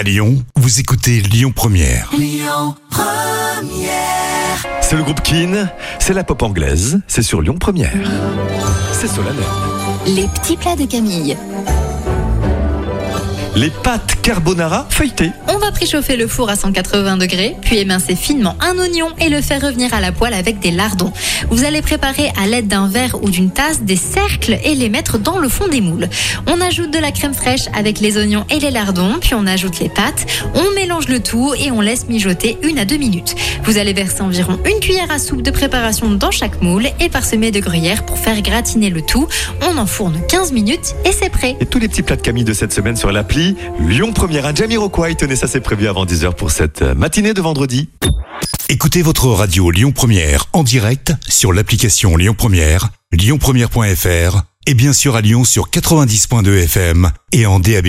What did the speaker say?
À Lyon, vous écoutez Lyon Première. C'est le groupe Keane, c'est la pop anglaise, c'est sur Lyon Première. C'est solennel. Les petits plats de Camille. Les pâtes carbonara feuilletées. On va préchauffer le four à 180 degrés, puis émincer finement un oignon et le faire revenir à la poêle avec des lardons. Vous allez préparer à l'aide d'un verre ou d'une tasse des cercles et les mettre dans le fond des moules. On ajoute de la crème fraîche avec les oignons et les lardons, puis on ajoute les pâtes, on mélange le tout et on laisse mijoter une à deux minutes. Vous allez verser environ une cuillère à soupe de préparation dans chaque moule et parsemer de gruyère pour faire gratiner le tout. On enfourne 15 minutes et c'est prêt. Et tous les petits plats de Camille de cette semaine sur l'appli Lyon Première. Un Jamiroquai, tenez ça c'est prévu avant 10h pour cette euh, matinée de vendredi. Écoutez votre radio Lyon Première en direct sur l'application Lyon Première, lyonpremière.fr et bien sûr à Lyon sur 90.2 FM et en DAB+.